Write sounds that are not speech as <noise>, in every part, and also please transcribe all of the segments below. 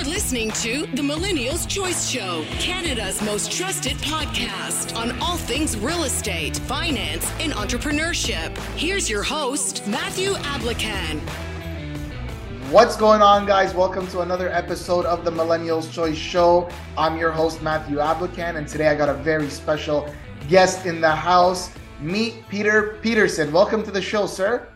You're listening to the Millennials Choice Show, Canada's most trusted podcast on all things real estate, finance, and entrepreneurship. Here's your host, Matthew Ablakan. What's going on, guys? Welcome to another episode of the Millennials Choice Show. I'm your host, Matthew Ablakan, and today I got a very special guest in the house. Meet Peter Peterson. Welcome to the show, sir.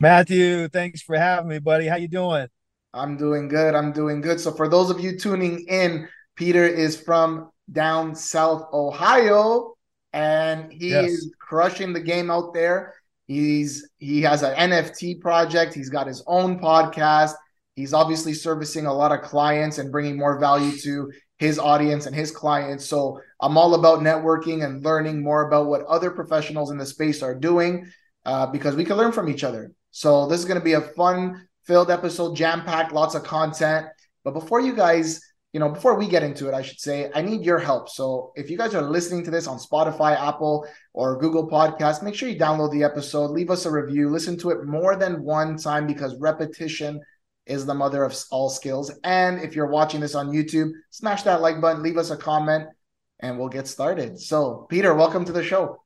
Matthew, thanks for having me, buddy. How you doing? I'm doing good. I'm doing good. So for those of you tuning in, Peter is from down south Ohio and he yes. is crushing the game out there. He's he has an NFT project, he's got his own podcast. He's obviously servicing a lot of clients and bringing more value to his audience and his clients. So I'm all about networking and learning more about what other professionals in the space are doing uh, because we can learn from each other. So this is going to be a fun filled episode, jam packed, lots of content. But before you guys, you know, before we get into it, I should say, I need your help. So if you guys are listening to this on Spotify, Apple, or Google Podcast, make sure you download the episode, leave us a review, listen to it more than one time because repetition is the mother of all skills. And if you're watching this on YouTube, smash that like button, leave us a comment, and we'll get started. So, Peter, welcome to the show.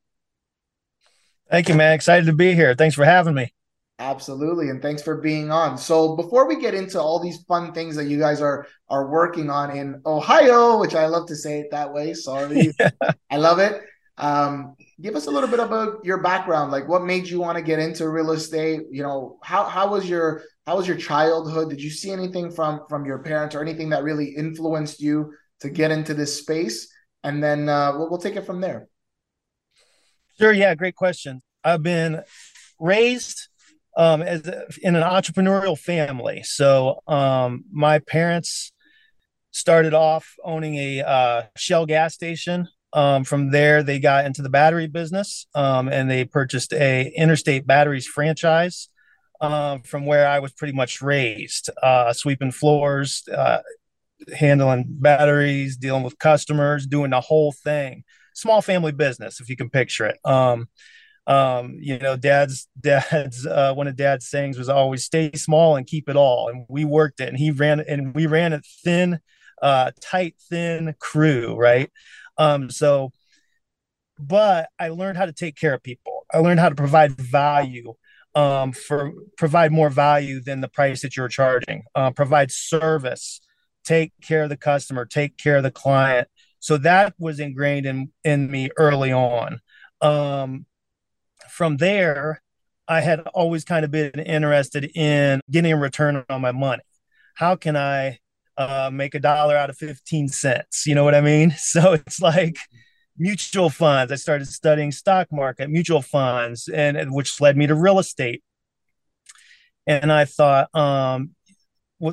Thank you, man. Excited to be here. Thanks for having me. Absolutely, and thanks for being on. So before we get into all these fun things that you guys are are working on in Ohio, which I love to say it that way. Sorry, <laughs> yeah. I love it. Um, give us a little bit about your background. Like, what made you want to get into real estate? You know, how how was your how was your childhood? Did you see anything from from your parents or anything that really influenced you to get into this space? And then uh, we'll, we'll take it from there. Sure. Yeah. Great question. I've been raised um, as in an entrepreneurial family. So um, my parents started off owning a uh, Shell gas station. Um, from there, they got into the battery business um, and they purchased a Interstate Batteries franchise. Um, from where I was pretty much raised, uh, sweeping floors, uh, handling batteries, dealing with customers, doing the whole thing. Small family business, if you can picture it. Um, you know, dad's <laughs> dad's uh, one of dad's sayings was always stay small and keep it all. And we worked it, and he ran and we ran a thin, uh, tight, thin crew, right? Um, so, but I learned how to take care of people. I learned how to provide value. Um, for provide more value than the price that you're charging. Uh, provide service, take care of the customer, take care of the client. So that was ingrained in in me early on. Um, from there, I had always kind of been interested in getting a return on my money. How can I uh, make a dollar out of 15 cents? You know what I mean? <laughs> So it's like mutual funds. I started studying stock market, mutual funds, and which led me to real estate. And I thought, um,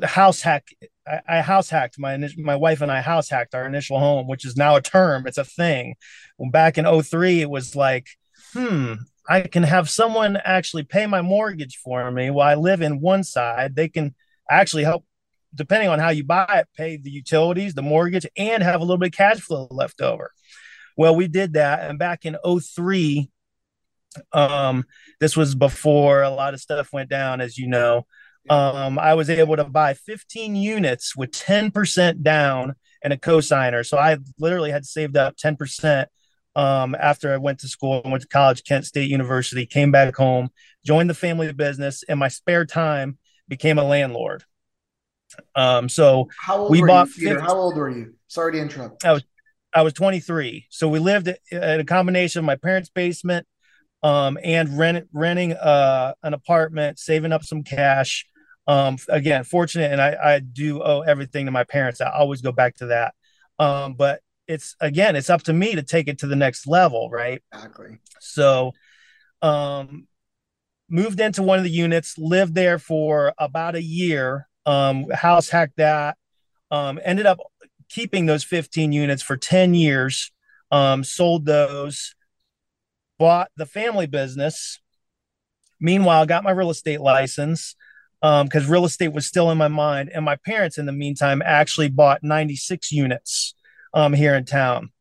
house hack. I, I house hacked my my wife and I house hacked our initial home, which is now a term. It's a thing. Well, back in 03, it was like, hmm, I can have someone actually pay my mortgage for me while I live in one side. They can actually help, depending on how you buy it, pay the utilities, the mortgage, and have a little bit of cash flow left over. Well, we did that. And back in 03, um, this was before a lot of stuff went down, as you know. Um, I was able to buy 15 units with 10% down and a cosigner. So I literally had saved up 10% um, after I went to school, I went to college, Kent State University, came back home, joined the family business, and my spare time became a landlord. Um, so we bought. You, Peter, how old were you? Sorry to interrupt. I was I was 23. So we lived at a combination of my parents' basement um, and rent, renting uh, an apartment, saving up some cash. Um, again, fortunate, and I, I do owe everything to my parents. I always go back to that. Um, but it's again, it's up to me to take it to the next level, right? Exactly. So, um, moved into one of the units, lived there for about a year, um, house hacked that, um, ended up keeping those 15 units for 10 years, um, sold those, bought the family business. Meanwhile, got my real estate license because um, real estate was still in my mind. And my parents, in the meantime, actually bought 96 units um, here in town.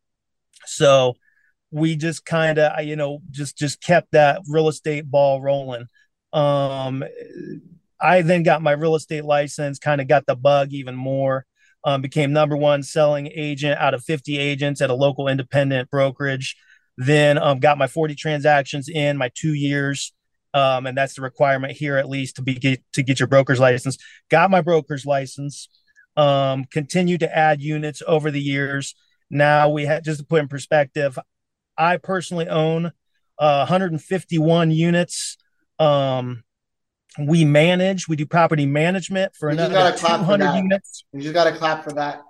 So we just kind of, you know, just just kept that real estate ball rolling. Um, I then got my real estate license, kind of got the bug even more. Um, became number one selling agent out of 50 agents at a local independent brokerage. Then um, got my 40 transactions in my two years. Um, and that's the requirement here at least to be get, to get your broker's license. Got my broker's license. Um, continued to add units over the years. Now we had just to put in perspective, I personally own uh, 151 units. Um, we manage, we do property management for you another 200 units. You just got to clap for that.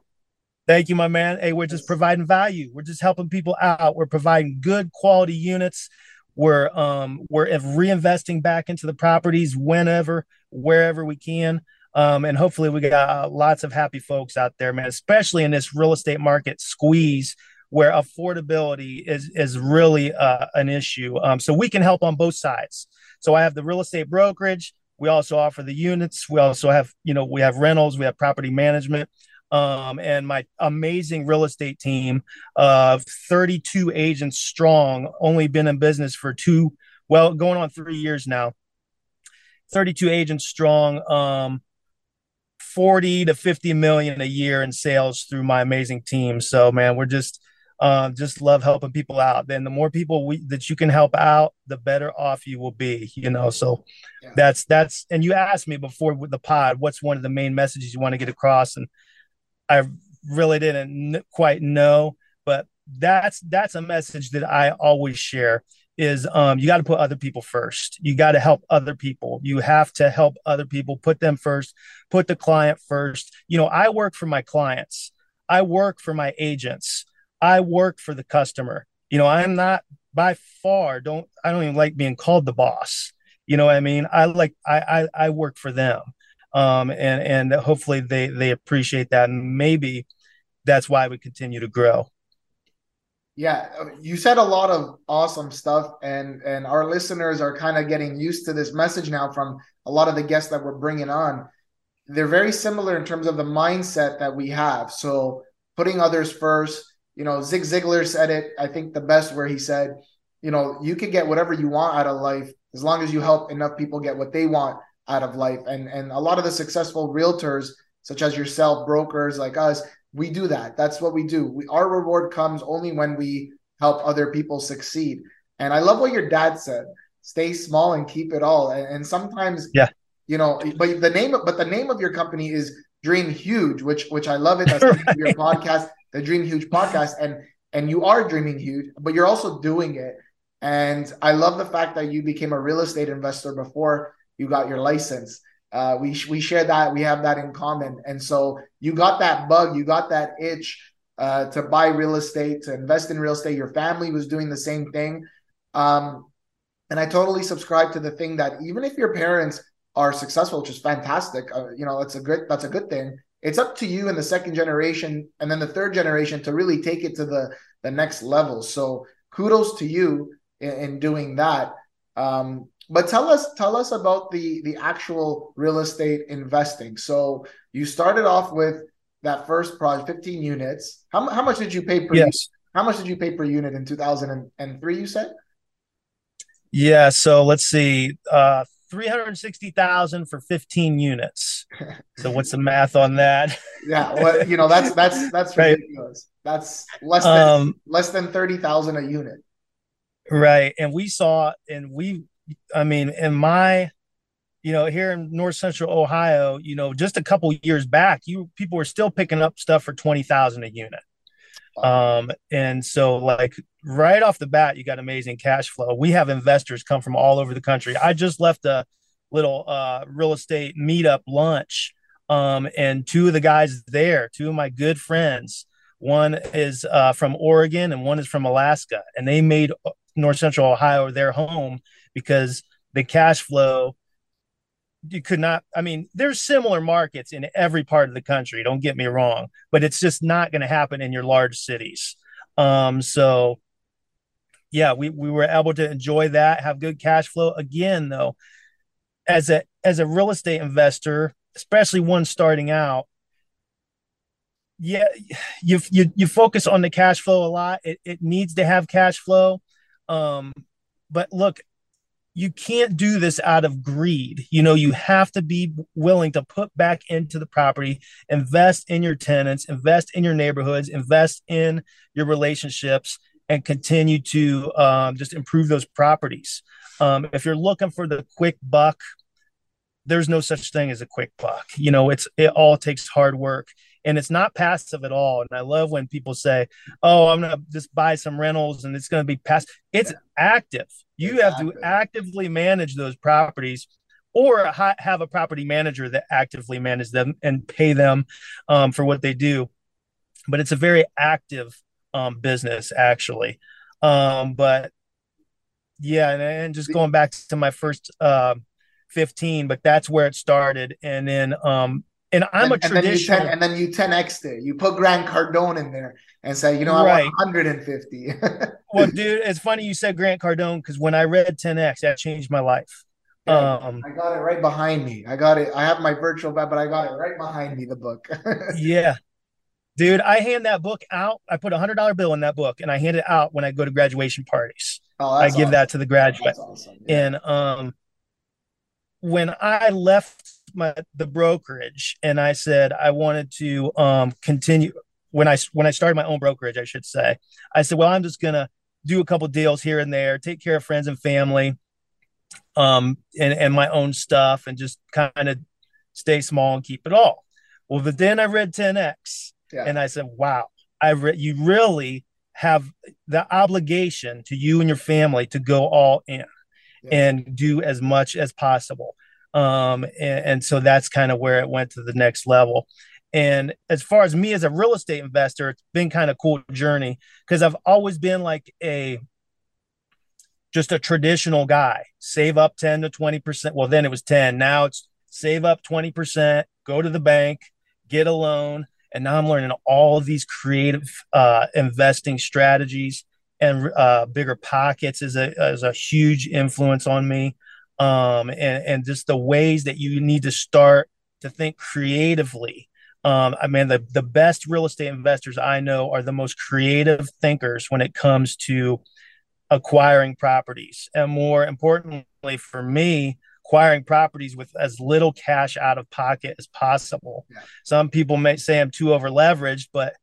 Thank you, my man. Hey, we're just providing value. We're just helping people out. We're providing good quality units. We're um we're reinvesting back into the properties whenever, wherever we can. Um, and hopefully we got uh, lots of happy folks out there, man, especially in this real estate market squeeze where affordability is is really uh, an issue. Um, so we can help on both sides. So I have the real estate brokerage. We also offer the units. We also have, you know, we have rentals. We have property management. Um, and my amazing real estate team of 32 agents strong, only been in business for two, well, going on three years now. 32 agents strong. Um, 40 to 50 million a year in sales through my amazing team. So man, we're just um, just love helping people out. Then the more people we, that you can help out, the better off you will be. You know, so yeah. that's that's. And you asked me before with the pod, what's one of the main messages you want to get across, and I really didn't quite know, but that's that's a message that I always share is um, you got to put other people first. You got to help other people. You have to help other people, put them first, put the client first. You know, I work for my clients, I work for my agents, I work for the customer. You know, I'm not by far don't I don't even like being called the boss. You know what I mean? I like I I, I work for them. Um, and and hopefully they they appreciate that and maybe that's why we continue to grow. Yeah, uh, you said a lot of awesome stuff, and and our listeners are kind of getting used to this message now from a lot of the guests that we're bringing on. They're very similar in terms of the mindset that we have. So putting others first. You know, Zig Ziglar said it. I think the best where he said, you know, you can get whatever you want out of life as long as you help enough people get what they want out of life. And and a lot of the successful realtors, such as yourself, brokers like us, we do that. That's what we do. We, our reward comes only when we help other people succeed. And I love what your dad said: stay small and keep it all. And, and sometimes, yeah, you know, but the name, of, but the name of your company is Dream Huge, which which I love it. That's right. your <laughs> podcast, the Dream Huge podcast, and and you are dreaming huge, but you're also doing it. And I love the fact that you became a real estate investor before you got your license. Uh, we we share that. We have that in common. And so you got that bug. You got that itch uh, to buy real estate, to invest in real estate. Your family was doing the same thing. Um, and I totally subscribe to the thing that even if your parents are successful, which is fantastic, uh, you know, that's a good that's a good thing. It's up to you in the second generation and then the third generation to really take it to the the next level. So kudos to you in, in doing that. Um, but tell us tell us about the the actual real estate investing so you started off with that first project 15 units how, how much did you pay per yes. unit? how much did you pay per unit in 2003 you said yeah so let's see uh 360,000 for 15 units. So what's the math on that? <laughs> yeah, well, you know, that's that's that's ridiculous. Right. That's less than um, less than 30,000 a unit. Right. And we saw and we I mean, in my, you know, here in North Central Ohio, you know, just a couple years back, you people were still picking up stuff for twenty thousand a unit. Um, and so like right off the bat, you got amazing cash flow. We have investors come from all over the country. I just left a little uh, real estate meetup lunch. Um, and two of the guys there, two of my good friends, one is uh, from Oregon and one is from Alaska, and they made North Central Ohio their home because the cash flow you could not i mean there's similar markets in every part of the country don't get me wrong but it's just not going to happen in your large cities. Um so yeah we, we were able to enjoy that have good cash flow. Again though as a as a real estate investor especially one starting out yeah you you, you focus on the cash flow a lot. It, it needs to have cash flow um but look you can't do this out of greed. You know, you have to be willing to put back into the property, invest in your tenants, invest in your neighborhoods, invest in your relationships, and continue to um, just improve those properties. Um, if you're looking for the quick buck, there's no such thing as a quick buck. You know, it's it all takes hard work and it's not passive at all. And I love when people say, "Oh, I'm gonna just buy some rentals and it's gonna be passive." It's yeah. active. You it's have active. to actively manage those properties, or ha- have a property manager that actively manage them and pay them um, for what they do. But it's a very active um, business, actually. Um, but yeah, and, and, just going back to my first uh, 15, but that's where it started, and then um, and I'm and, a traditional. And then, you 10, and then you 10x it. You put Grant Cardone in there and say, you know, I right. want 150. <laughs> well, dude, it's funny you said Grant Cardone because when I read 10x, that changed my life. Yeah, um, I got it right behind me. I got it. I have my virtual bed, but I got it right behind me. The book. <laughs> yeah, dude, I hand that book out. I put a hundred dollar bill in that book, and I hand it out when I go to graduation parties. Oh, I give awesome. that to the graduate. Awesome. Yeah. And um, when I left my the brokerage and I said I wanted to um continue when I when I started my own brokerage, I should say. I said, well, I'm just gonna do a couple deals here and there, take care of friends and family, um, and and my own stuff, and just kind of stay small and keep it all. Well, but then I read 10x, yeah. and I said, wow, I re- you really have the obligation to you and your family to go all in and do as much as possible um, and, and so that's kind of where it went to the next level. And as far as me as a real estate investor, it's been kind of cool journey because I've always been like a just a traditional guy. Save up 10 to 20%. Well, then it was 10. Now it's save up 20%, go to the bank, get a loan. And now I'm learning all these creative uh, investing strategies and uh, BiggerPockets is a, is a huge influence on me um, and, and just the ways that you need to start to think creatively. Um, I mean, the, the best real estate investors I know are the most creative thinkers when it comes to acquiring properties. And more importantly, for me, acquiring properties with as little cash out of pocket as possible. Yeah. Some people may say I'm too over leveraged, but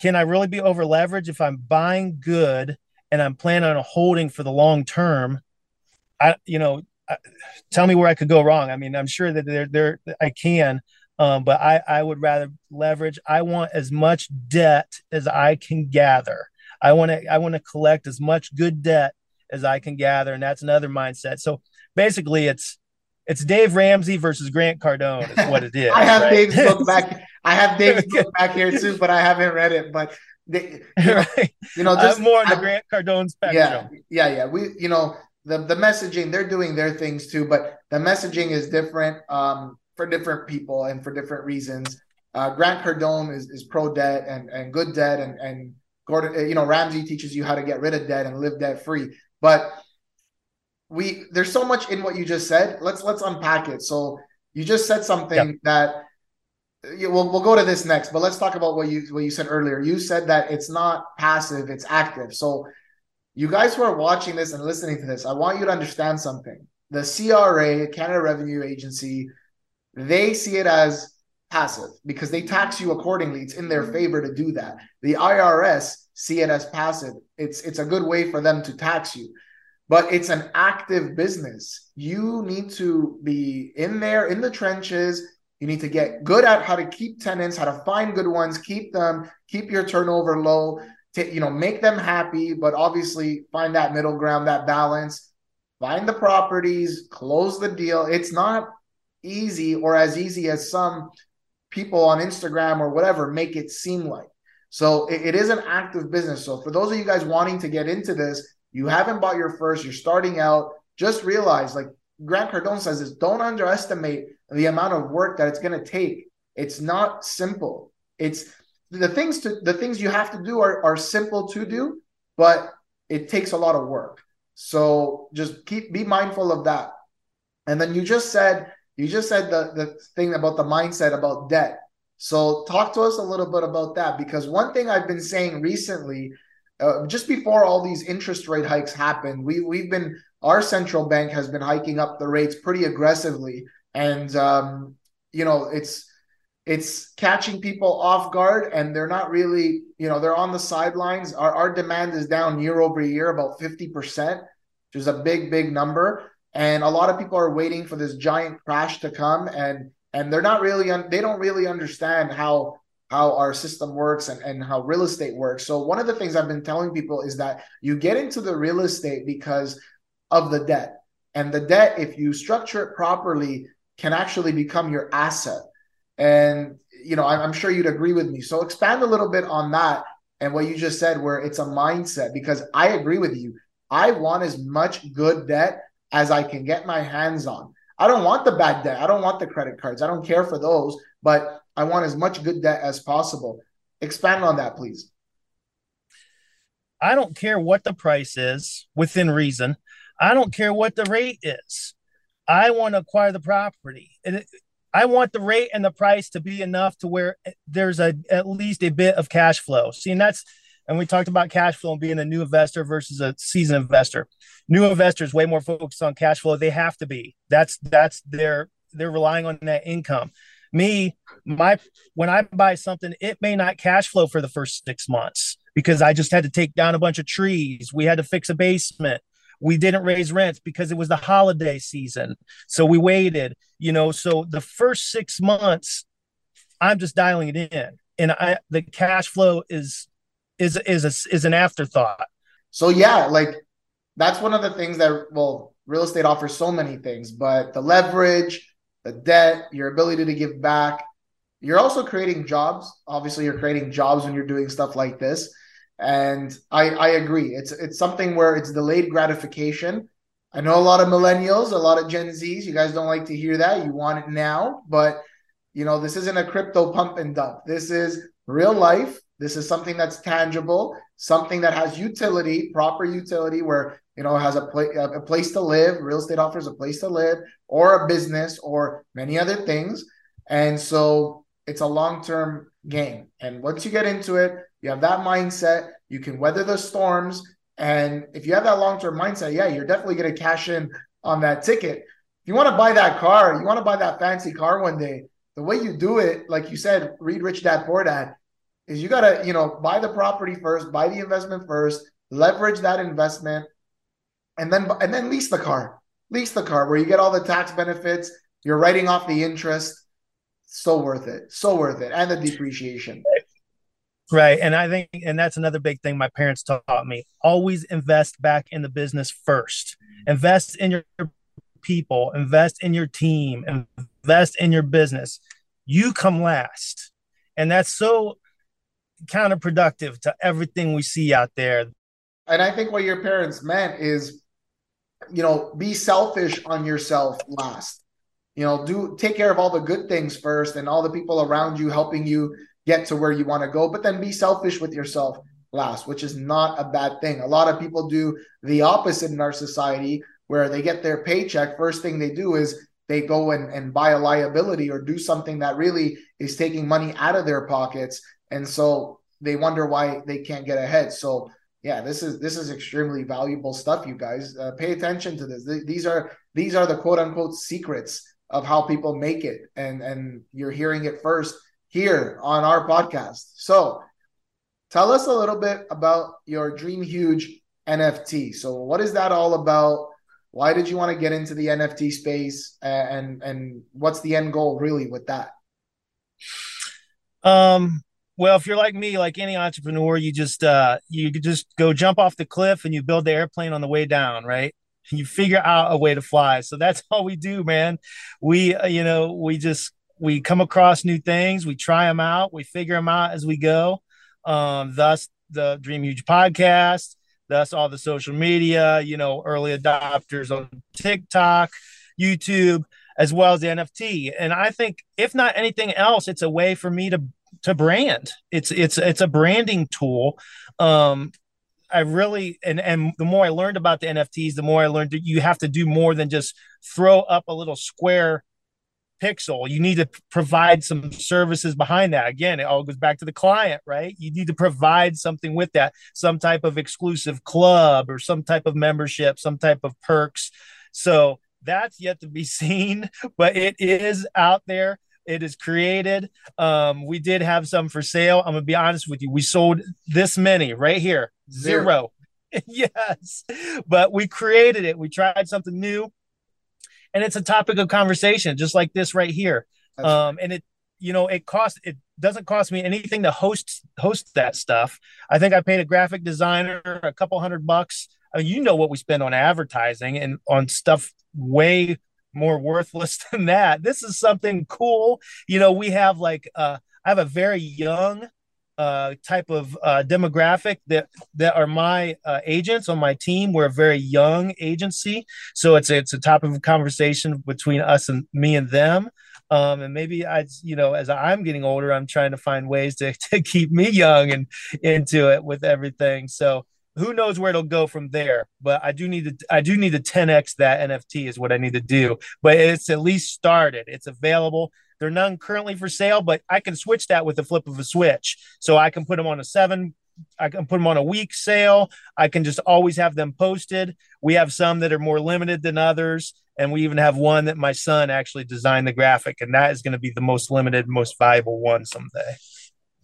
can I really be over leveraged if I'm buying good and I'm planning on holding for the long term? I, you know, tell me where I could go wrong. I mean, I'm sure that there, there, I can, um, but I, I would rather leverage. I want as much debt as I can gather. I want to, I want to collect as much good debt as I can gather, and that's another mindset. So basically, it's it's Dave Ramsey versus Grant Cardone is what it <laughs> is. I have right? Dave's book back. <laughs> I have Dave's book <laughs> back here too, but I haven't read it. But they, you, know, right. you know, just I'm more on the Grant Cardone spectrum. Yeah, yeah, yeah. We, you know, the the messaging they're doing their things too, but the messaging is different um, for different people and for different reasons. Uh, Grant Cardone is, is pro debt and and good debt, and and Gordon, you know, Ramsey teaches you how to get rid of debt and live debt free. But we there's so much in what you just said. Let's let's unpack it. So you just said something yep. that we'll we'll go to this next, but let's talk about what you what you said earlier. You said that it's not passive, it's active. So you guys who are watching this and listening to this, I want you to understand something. The CRA, Canada Revenue Agency, they see it as passive because they tax you accordingly. It's in their mm-hmm. favor to do that. The IRS see it as passive. It's it's a good way for them to tax you. But it's an active business. You need to be in there in the trenches. You need to get good at how to keep tenants, how to find good ones, keep them, keep your turnover low to, you know, make them happy, but obviously find that middle ground, that balance, find the properties, close the deal. It's not easy or as easy as some people on Instagram or whatever make it seem like. So it, it is an active business. So for those of you guys wanting to get into this, you haven't bought your first, you're starting out, just realize like Grant Cardone says is don't underestimate the amount of work that it's going to take. It's not simple. It's the things to the things you have to do are, are simple to do, but it takes a lot of work. So just keep be mindful of that. And then you just said you just said the the thing about the mindset about debt. So talk to us a little bit about that because one thing I've been saying recently, uh, just before all these interest rate hikes happened, we we've been our central bank has been hiking up the rates pretty aggressively, and um, you know it's it's catching people off guard, and they're not really you know they're on the sidelines. Our our demand is down year over year about fifty percent, which is a big big number, and a lot of people are waiting for this giant crash to come, and and they're not really un- they don't really understand how how our system works and, and how real estate works. So one of the things I've been telling people is that you get into the real estate because of the debt. And the debt, if you structure it properly, can actually become your asset. And you know, I'm, I'm sure you'd agree with me. So expand a little bit on that and what you just said, where it's a mindset, because I agree with you. I want as much good debt as I can get my hands on. I don't want the bad debt. I don't want the credit cards. I don't care for those, but I want as much good debt as possible. Expand on that, please. I don't care what the price is within reason. I don't care what the rate is. I want to acquire the property. And I want the rate and the price to be enough to where there's a at least a bit of cash flow. See, and that's and we talked about cash flow and being a new investor versus a seasoned investor. New investors way more focused on cash flow. They have to be. That's that's their they're relying on that income. Me, my when I buy something, it may not cash flow for the first six months because I just had to take down a bunch of trees. We had to fix a basement. We didn't raise rents because it was the holiday season. So we waited, you know. So the first six months, I'm just dialing it in. And I the cash flow is is is a, is an afterthought. So yeah, like that's one of the things that well, real estate offers so many things, but the leverage, the debt, your ability to give back, you're also creating jobs. Obviously, you're creating jobs when you're doing stuff like this. And I, I agree. It's it's something where it's delayed gratification. I know a lot of millennials, a lot of Gen Zs. You guys don't like to hear that. You want it now, but you know this isn't a crypto pump and dump. This is real life. This is something that's tangible, something that has utility, proper utility, where you know has a, pla- a place to live. Real estate offers a place to live, or a business, or many other things. And so it's a long term game. And once you get into it, you have that mindset, you can weather the storms. And if you have that long term mindset, yeah, you're definitely going to cash in on that ticket. If you want to buy that car, you want to buy that fancy car one day, the way you do it, like you said, read Rich Dad Poor Dad, is you got to, you know, buy the property first, buy the investment first, leverage that investment, and then and then lease the car. Lease the car where you get all the tax benefits, you're writing off the interest. So worth it. So worth it. And the depreciation. Right. And I think, and that's another big thing my parents taught me always invest back in the business first. Invest in your people, invest in your team, invest in your business. You come last. And that's so counterproductive to everything we see out there. And I think what your parents meant is, you know, be selfish on yourself last. You know, do take care of all the good things first and all the people around you helping you get to where you want to go, but then be selfish with yourself last, which is not a bad thing. A lot of people do the opposite in our society where they get their paycheck. First thing they do is they go and, and buy a liability or do something that really is taking money out of their pockets. And so they wonder why they can't get ahead. So yeah, this is this is extremely valuable stuff, you guys. Uh, pay attention to this. These are these are the quote unquote secrets of how people make it, and and you're hearing it first here on our podcast. So tell us a little bit about your Dream Huge NFT. So what is that all about? Why did you want to get into the NFT space and and what's the end goal really with that? Um well, if you're like me, like any entrepreneur, you just uh you just go jump off the cliff and you build the airplane on the way down, right? You figure out a way to fly. So that's <laughs> all we do, man. We uh, you know, we just we come across new things, we try them out, we figure them out as we go. Um, thus the Dream Huge podcast, thus all the social media, you know, early adopters on TikTok, YouTube, as well as the NFT. And I think if not anything else, it's a way for me to to brand. It's it's it's a branding tool. Um, I really and and the more I learned about the NFTs, the more I learned that you have to do more than just throw up a little square pixel. You need to provide some services behind that. Again, it all goes back to the client, right? You need to provide something with that, some type of exclusive club or some type of membership, some type of perks. So that's yet to be <laughs> seen, but it is out there. It is created. Um, we did have some for sale. I'm gonna be honest with you. We sold this many right here, zero. zero. <laughs> yes, but we created it. We tried something new and it's a topic of conversation, just like this right here. um, and it, you know, it costs it doesn't cost me anything to host host that stuff. I think I paid a graphic designer a couple hundred bucks. I mean, you know what we spend on advertising and on stuff way more worthless <laughs> than that. This is something cool. You know, we have like uh, I have a very young uh, type of uh, demographic that that are my uh, agents on my team. We're a very young agency, so it's a, it's a topic of conversation between us and me and them. Um, and maybe I, you know, as I'm getting older, I'm trying to find ways to <laughs> to keep me young and into it with everything. So who knows where it'll go from there but i do need to i do need to 10x that nft is what i need to do but it's at least started it's available they're none currently for sale, but I can switch that with the flip of a switch. So I can put them on a seven, I can put them on a week sale. I can just always have them posted. We have some that are more limited than others. And we even have one that my son actually designed the graphic, and that is going to be the most limited, most valuable one someday.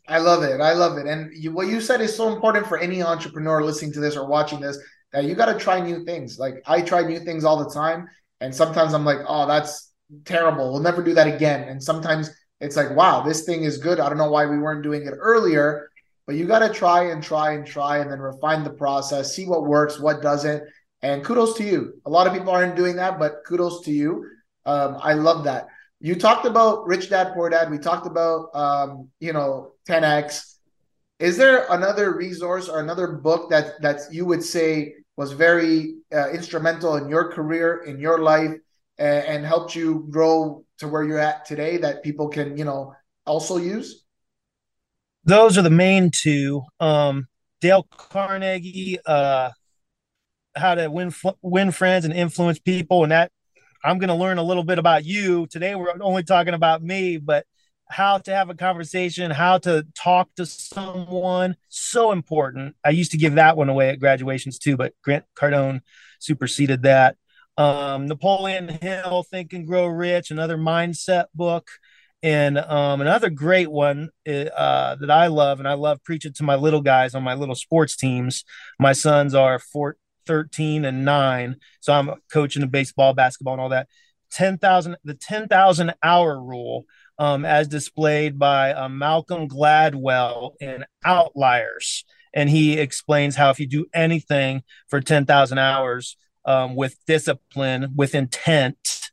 I love it. I love it. And you, what you said is so important for any entrepreneur listening to this or watching this that you got to try new things. Like I try new things all the time. And sometimes I'm like, oh, that's terrible. We'll never do that again. And sometimes it's like, wow, this thing is good. I don't know why we weren't doing it earlier. But you got to try and try and try and then refine the process, see what works, what doesn't. And kudos to you. A lot of people aren't doing that, but kudos to you. Um, I love that. You talked about Rich Dad Poor Dad. We talked about, um, you know, 10x. Is there another resource or another book that that you would say was very uh, instrumental in your career, in your life, and, and helped you grow to where you're at today that people can, you know, also use? Those are the main two. Um, Dale Carnegie, uh, how to win win friends and influence people, and that I'm going to learn a little bit about you today. We're only talking about me, but how to have a conversation, how to talk to someone, so important. I used to give that one away at graduations too, but Grant Cardone superseded that um, Napoleon Hill, Think and Grow Rich, another mindset book. And um, another great one uh, that I love, and I love preaching to my little guys on my little sports teams. My sons are four, 13 and 9. So I'm coaching the baseball, basketball, and all that. 10,000, the 10,000 hour rule, um, as displayed by uh, Malcolm Gladwell in Outliers. And he explains how if you do anything for 10,000 hours, um, with discipline, with intent.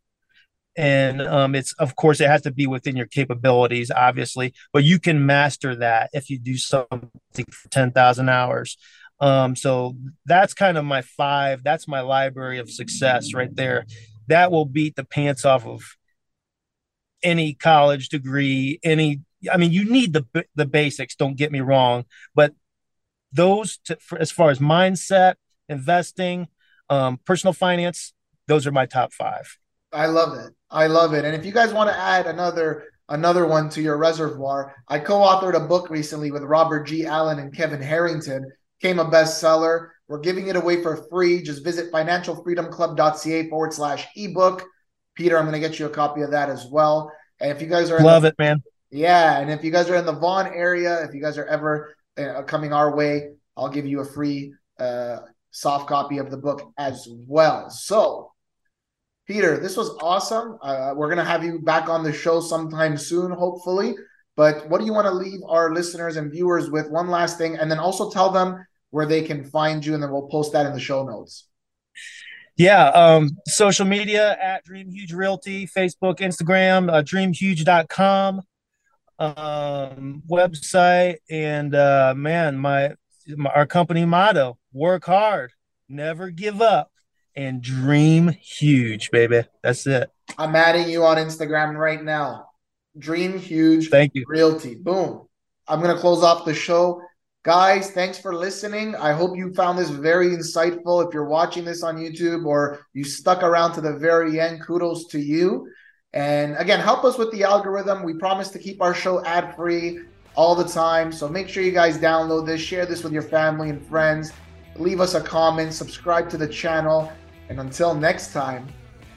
And um, it's, of course, it has to be within your capabilities, obviously, but you can master that if you do something for 10,000 hours. Um, so that's kind of my five. That's my library of success right there. That will beat the pants off of any college degree, any I mean, you need the the basics. Don't get me wrong, but those to, for, as far as mindset, investing, um, personal finance, those are my top five. I love it. I love it. And if you guys want to add another another one to your reservoir, I co-authored a book recently with Robert G. Allen and Kevin Harrington. Came a bestseller. We're giving it away for free. Just visit financialfreedomclub.ca forward slash ebook. Peter, I'm going to get you a copy of that as well. And if you guys are love the, it, man. Yeah, and if you guys are in the Vaughan area, if you guys are ever uh, coming our way, I'll give you a free uh, soft copy of the book as well. So, Peter, this was awesome. Uh, we're going to have you back on the show sometime soon, hopefully. But what do you want to leave our listeners and viewers with? One last thing, and then also tell them where they can find you, and then we'll post that in the show notes. Yeah, um, social media at Dream Huge Realty, Facebook, Instagram, uh, dreamhuge.com um, website, and uh, man, my, my our company motto work hard, never give up, and dream huge, baby. That's it. I'm adding you on Instagram right now. Dream huge. Thank you. Realty. Boom. I'm going to close off the show. Guys, thanks for listening. I hope you found this very insightful. If you're watching this on YouTube or you stuck around to the very end, kudos to you. And again, help us with the algorithm. We promise to keep our show ad free all the time. So make sure you guys download this, share this with your family and friends, leave us a comment, subscribe to the channel. And until next time,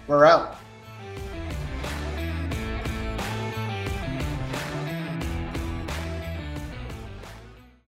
we're out.